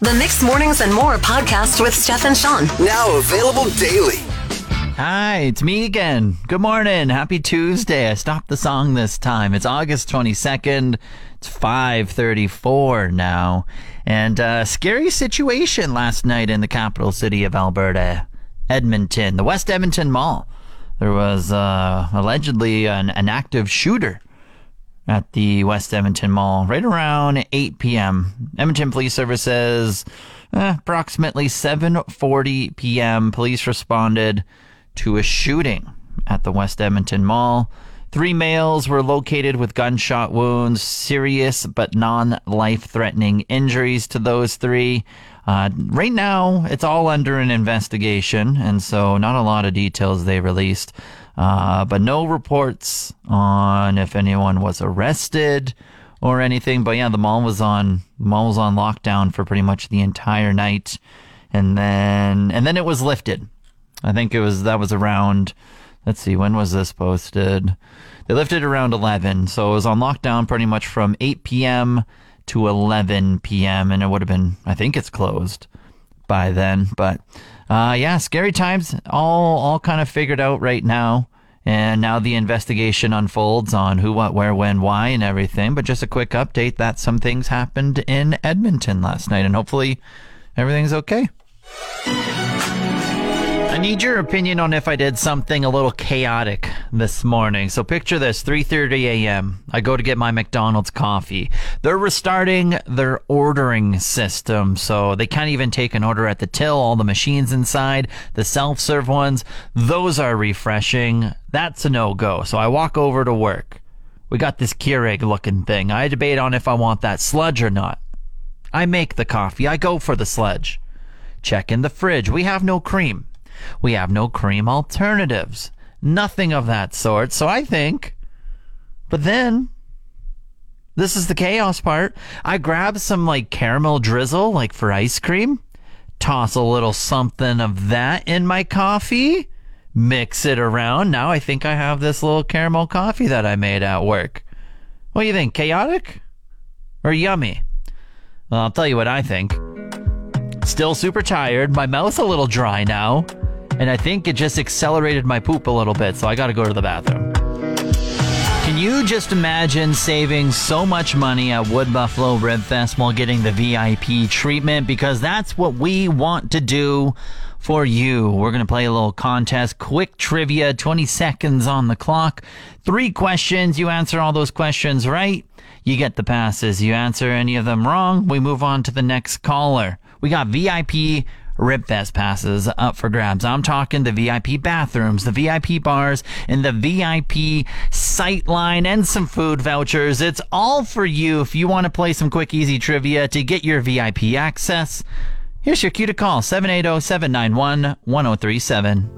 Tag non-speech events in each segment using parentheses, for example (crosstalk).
The Mixed Mornings and More podcast with Steph and Shawn. Now available daily. Hi, it's me again. Good morning. Happy Tuesday. I stopped the song this time. It's August 22nd. It's 5:34 now. And uh scary situation last night in the capital city of Alberta, Edmonton, the West Edmonton Mall. There was uh allegedly an, an active shooter at the West Edmonton Mall right around 8 p.m. Edmonton Police Service says eh, approximately 7:40 p.m. police responded to a shooting at the West Edmonton Mall. Three males were located with gunshot wounds, serious but non life threatening injuries to those three. Uh, right now, it's all under an investigation, and so not a lot of details they released. Uh, but no reports on if anyone was arrested or anything. But yeah, the mall was on mall was on lockdown for pretty much the entire night, and then and then it was lifted. I think it was that was around. Let's see, when was this posted? They lifted around 11, so it was on lockdown pretty much from 8 p.m. to 11 p.m. and it would have been, I think it's closed by then. But uh, yeah, scary times. All all kind of figured out right now. And now the investigation unfolds on who, what, where, when, why, and everything. But just a quick update that some things happened in Edmonton last night, and hopefully everything's okay. I need your opinion on if I did something a little chaotic this morning. So picture this, 3:30 a.m. I go to get my McDonald's coffee. They're restarting their ordering system, so they can't even take an order at the till. All the machines inside, the self-serve ones, those are refreshing. That's a no-go. So I walk over to work. We got this Keurig looking thing. I debate on if I want that sludge or not. I make the coffee. I go for the sludge. Check in the fridge. We have no cream. We have no cream alternatives. Nothing of that sort. So I think. But then. This is the chaos part. I grab some like caramel drizzle, like for ice cream. Toss a little something of that in my coffee. Mix it around. Now I think I have this little caramel coffee that I made at work. What do you think? Chaotic? Or yummy? Well, I'll tell you what I think. Still super tired. My mouth's a little dry now. And I think it just accelerated my poop a little bit, so I gotta go to the bathroom. Can you just imagine saving so much money at Wood Buffalo Rib Fest while getting the VIP treatment? Because that's what we want to do for you. We're going to play a little contest, quick trivia, 20 seconds on the clock. Three questions. You answer all those questions right. You get the passes. You answer any of them wrong. We move on to the next caller. We got VIP Ribfest passes up for grabs. I'm talking the VIP bathrooms, the VIP bars, and the VIP sight line and some food vouchers. It's all for you if you want to play some quick, easy trivia to get your VIP access. Here's your cue to call 780 791 1037.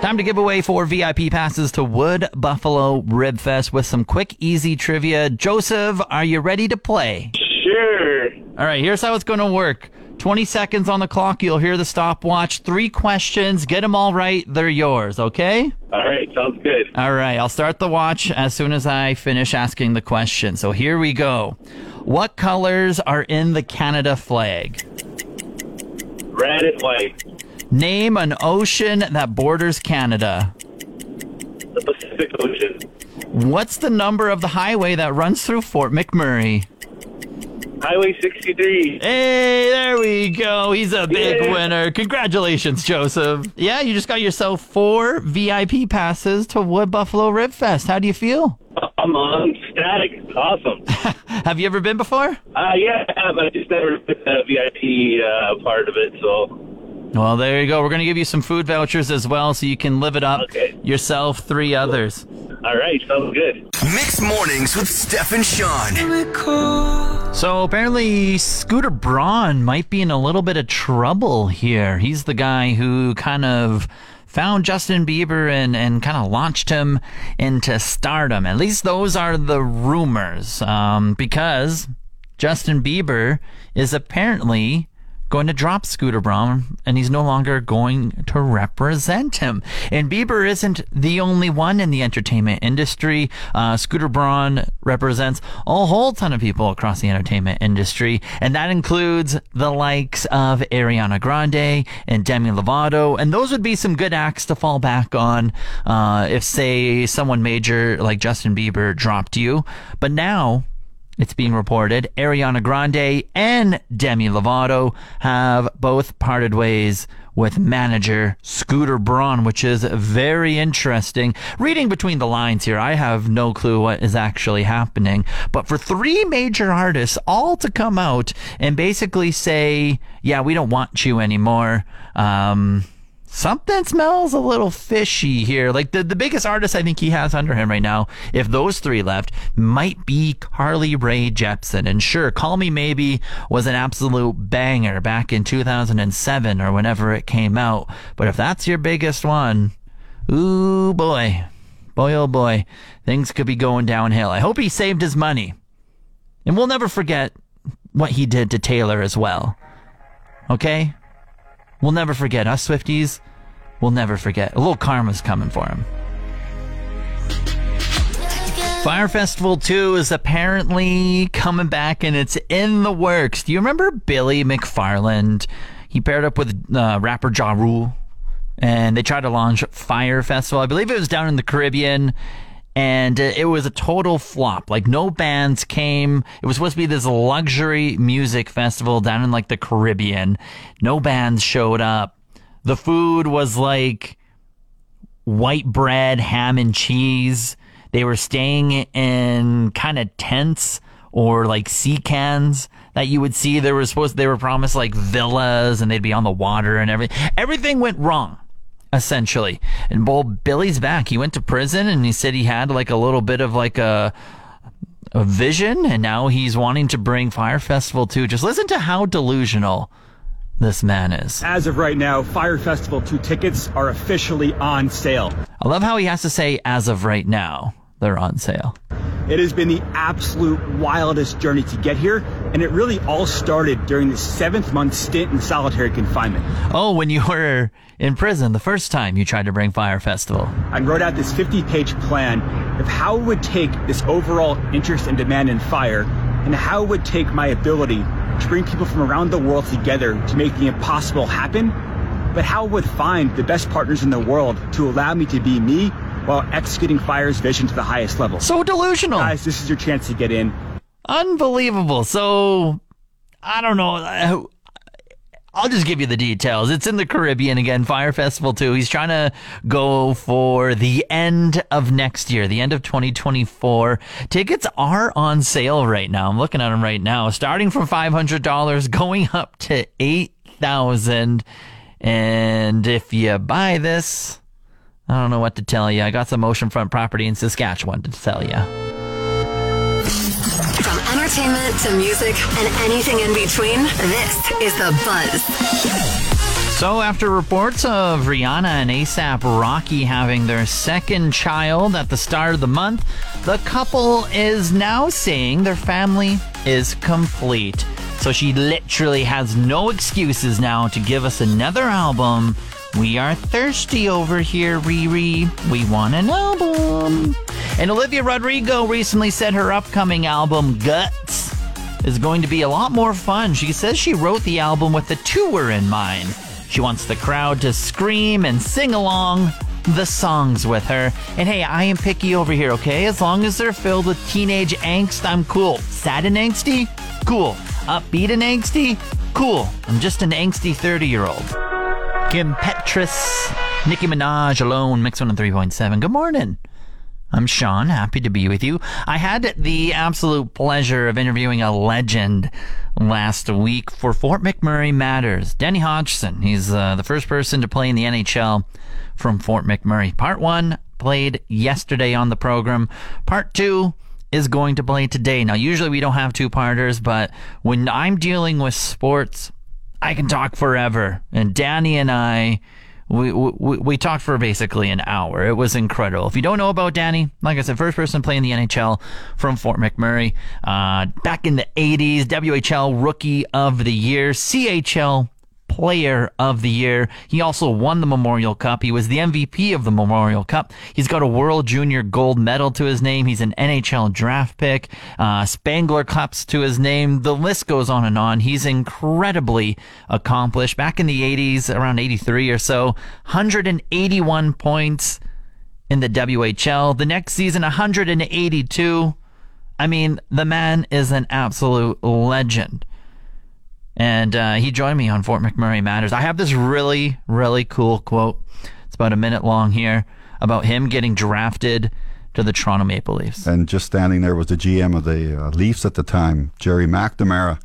Time to give away four VIP passes to Wood Buffalo Rib Fest with some quick, easy trivia. Joseph, are you ready to play? Sure. All right, here's how it's going to work. 20 seconds on the clock. You'll hear the stopwatch. Three questions. Get them all right. They're yours, okay? All right, sounds good. All right, I'll start the watch as soon as I finish asking the question. So here we go. What colors are in the Canada flag? Red and white. Name an ocean that borders Canada. The Pacific Ocean. What's the number of the highway that runs through Fort McMurray? Highway 63. Hey, there we go. He's a big Yeah. winner. Congratulations, Joseph. Yeah, you just got yourself four VIP passes to Wood Buffalo Rib Fest. How do you feel? I'm on static. It's awesome. (laughs) Have you ever been before? Uh, yeah, but I just never did the VIP uh, part of it, so. Well, there you go. We're going to give you some food vouchers as well so you can live it up Okay. yourself, three others. All right, sounds good. Mixed mornings with Steph and Shawn. So apparently, Scooter Braun might be in a little bit of trouble here. He's the guy who kind of found Justin Bieber and, and kind of launched him into stardom. At least those are the rumors. Um, because Justin Bieber is apparently going to drop Scooter Braun and he's no longer going to represent him. And Bieber isn't the only one in the entertainment industry. Uh, Scooter Braun represents a whole ton of people across the entertainment industry, and that includes the likes of Ariana Grande and Demi Lovato, and those would be some good acts to fall back on uh, if, say, someone major like Justin Bieber dropped you. But now, it's being reported Ariana Grande and Demi Lovato have both parted ways with manager Scooter Braun, which is very interesting. Reading between the lines here, I have no clue what is actually happening. But for three major artists all to come out and basically say, yeah, we don't want you anymore. Um, something smells a little fishy here. Like the, the biggest artist I think he has under him right now, if those three left, might be Carly Rae Jepsen. And sure, Call Me Maybe was an absolute banger back in 2007 or whenever it came out. But if that's your biggest one, ooh boy, boy oh boy, things could be going downhill. I hope he saved his money. And we'll never forget what he did to Taylor as well. Okay? We'll never forget. Us Swifties, we'll never forget. A little karma's coming for him. Fyre Festival 2 is apparently coming back and it's in the works. Do you remember Billy McFarland? He paired up with uh, rapper Ja Rule and they tried to launch Fyre Festival. I believe it was down in the Caribbean and uh, it was a total flop. Like no bands came. It was supposed to be this luxury music festival down in like the Caribbean. No bands showed up. The food was like white bread, ham and cheese. They were staying in kind of tents or like sea cans that you would see. They were supposed they were promised like villas and they'd be on the water and everything. Everything went wrong essentially. And well, Billy's back. He went to prison and he said he had like a little bit of like a a vision and now he's wanting to bring Fyre Festival 2. Just listen to how delusional this man is. As of right now, Fyre Festival 2 tickets are officially on sale. I love how he has to say as of right now they're on sale. It has been the absolute wildest journey to get here, and it really all started during the seventh month stint in solitary confinement. Oh, when you were in prison the first time you tried to bring Fyre Festival. I wrote out this 50 page plan of how it would take this overall interest and demand in Fyre, and how it would take my ability to bring people from around the world together to make the impossible happen, but how it would find the best partners in the world to allow me to be me while executing Fyre's vision to the highest level. So delusional. Guys, this is your chance to get in. Unbelievable. So, I don't know. Uh, I'll just give you the details. It's in the Caribbean again, Fyre Festival 2. He's trying to go for the end of next year, the end of 2024. Tickets are on sale right now. I'm looking at them right now, starting from $500, going up to 8000 And if you buy this, I don't know what to tell you. I got some oceanfront property in Saskatchewan to tell you. Entertainment to music and anything in between, this is The Buzz. So, after reports of Rihanna and ASAP Rocky having their second child at the start of the month, the couple is now saying their family is complete. So, she literally has no excuses now to give us another album we are thirsty over here, Riri. We want an album. And Olivia Rodrigo recently said her upcoming album, Guts, is going to be a lot more fun. She says she wrote the album with the tour in mind. She wants the crowd to scream and sing along the songs with her. And hey, I am picky over here, okay? As long as they're filled with teenage angst, I'm cool. Sad and angsty? Cool. Upbeat and angsty? Cool. I'm just an angsty 30 year old. Kim Petras, Nicki Minaj alone, Mix 103.7. Good morning. I'm Shawn, happy to be with you. I had the absolute pleasure of interviewing a legend last week for Fort McMurray Matters. Danny Hodgson. He's uh, the first person to play in the NHL from Fort McMurray. Part one played yesterday on the program. Part two is going to play today. Now, usually we don't have two parters, but when I'm dealing with sports, I can talk forever. And Danny and I, we, we, we talked for basically an hour. It was incredible. If you don't know about Danny, like I said, first person playing the NHL from Fort McMurray. Uh, back in the 80s, WHL Rookie of the Year, CHL Player of the Year. He also won the Memorial Cup. He was the MVP of the Memorial Cup. He's got a World Junior Gold Medal to his name. He's an NHL draft pick, uh, Spengler Cups to his name. The list goes on and on. He's incredibly accomplished. Back in the 80s, around 83 or so, 181 points in the WHL. The next season, 182. I mean, the man is an absolute legend and uh, he joined me on Fort McMurray Matters. I have this really, really cool quote. It's about a minute long here about him getting drafted to the Toronto Maple Leafs. And just standing there was the GM of the uh, Leafs at the time, Gerry McNamara,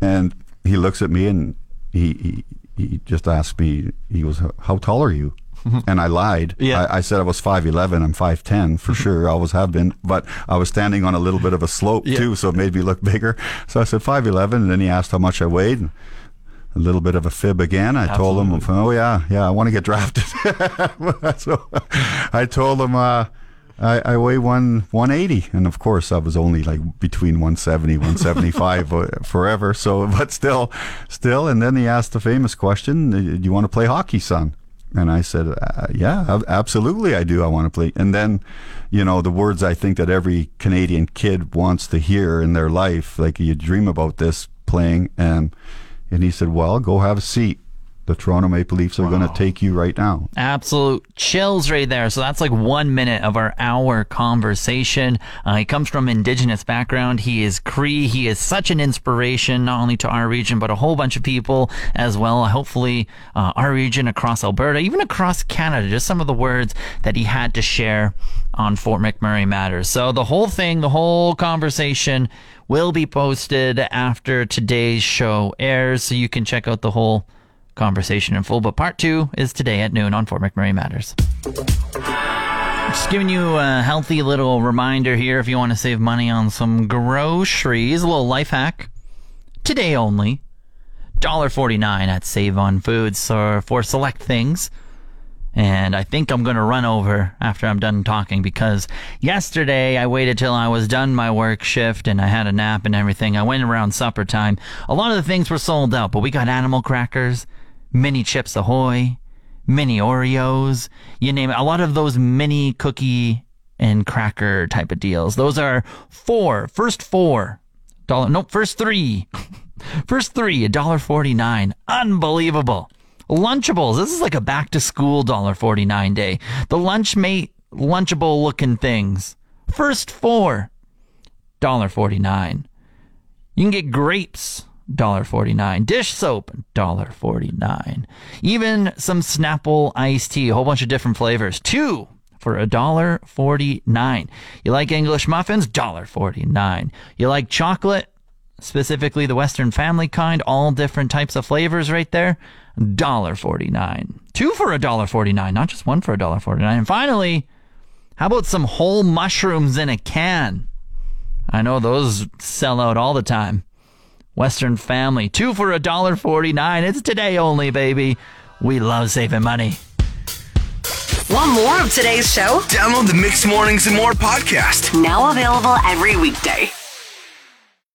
and he looks at me and he he, he just asked me. He goes, "How tall are you?" (laughs) and I lied. Yeah. I, I said I was 5'11. I'm 5'10 for (laughs) sure. I always have been. But I was standing on a little bit of a slope Yeah. too, so it made me look bigger. So I said 5'11. And then he asked how much I weighed. And a little bit of a fib again. I told him, oh, yeah, yeah, I want to get drafted. (laughs) so I told him, uh, I, I weigh one 180, and of course I was only like between 170, 175 uh, forever. So, but still, still. And then he asked the famous question: "Do you want to play hockey, son?" And I said, uh, "Yeah, absolutely, I do. I want to play." And then, you know, the words I think that every Canadian kid wants to hear in their life, like you dream about this playing, and and he said, "Well, go have a seat. The Toronto Maple Leafs are going to take you right now." Absolute chills right there. So that's like one minute of our hour conversation. Uh, he comes from indigenous background. He is Cree. He is such an inspiration, not only to our region, but a whole bunch of people as well. Hopefully, uh, our region across Alberta, even across Canada, just some of the words that he had to share on Fort McMurray Matters. So the whole thing, the whole conversation will be posted after today's show airs. So you can check out the whole conversation in full. But part two is today at noon on Fort McMurray Matters. Just giving you a healthy little reminder here if you want to save money on some groceries. A little life hack. Today only. $1.49 at Save on Foods or for select things. And I think I'm going to run over after I'm done talking because yesterday I waited till I was done my work shift and I had a nap and everything. I went around supper time. A lot of the things were sold out, but we got animal crackers, mini chips ahoy, mini Oreos, you name it. A lot of those mini cookie and cracker type of deals. Those are four, first four dollar, nope, first three, (laughs) first three, a dollar forty nine. Unbelievable. Lunchables. This is like a back to school dollar forty nine day. The Lunchmate Lunchable looking things. First four, dollar forty nine. You can get grapes, $1.49. Dish soap, $1.49. Even some Snapple iced tea, a whole bunch of different flavors. Two for $1.49. You like English muffins? $1.49. You like chocolate? Specifically the Western family kind, all different types of flavors right there. $1.49. Two for $1.49, not just one for $1.49. And finally, how about some whole mushrooms in a can? I know those sell out all the time. Western Family, two for a dollar forty-nine. It's today only, baby. We love saving money. Want more of today's show? Download the Mixed Mornings and More podcast. Now available every weekday.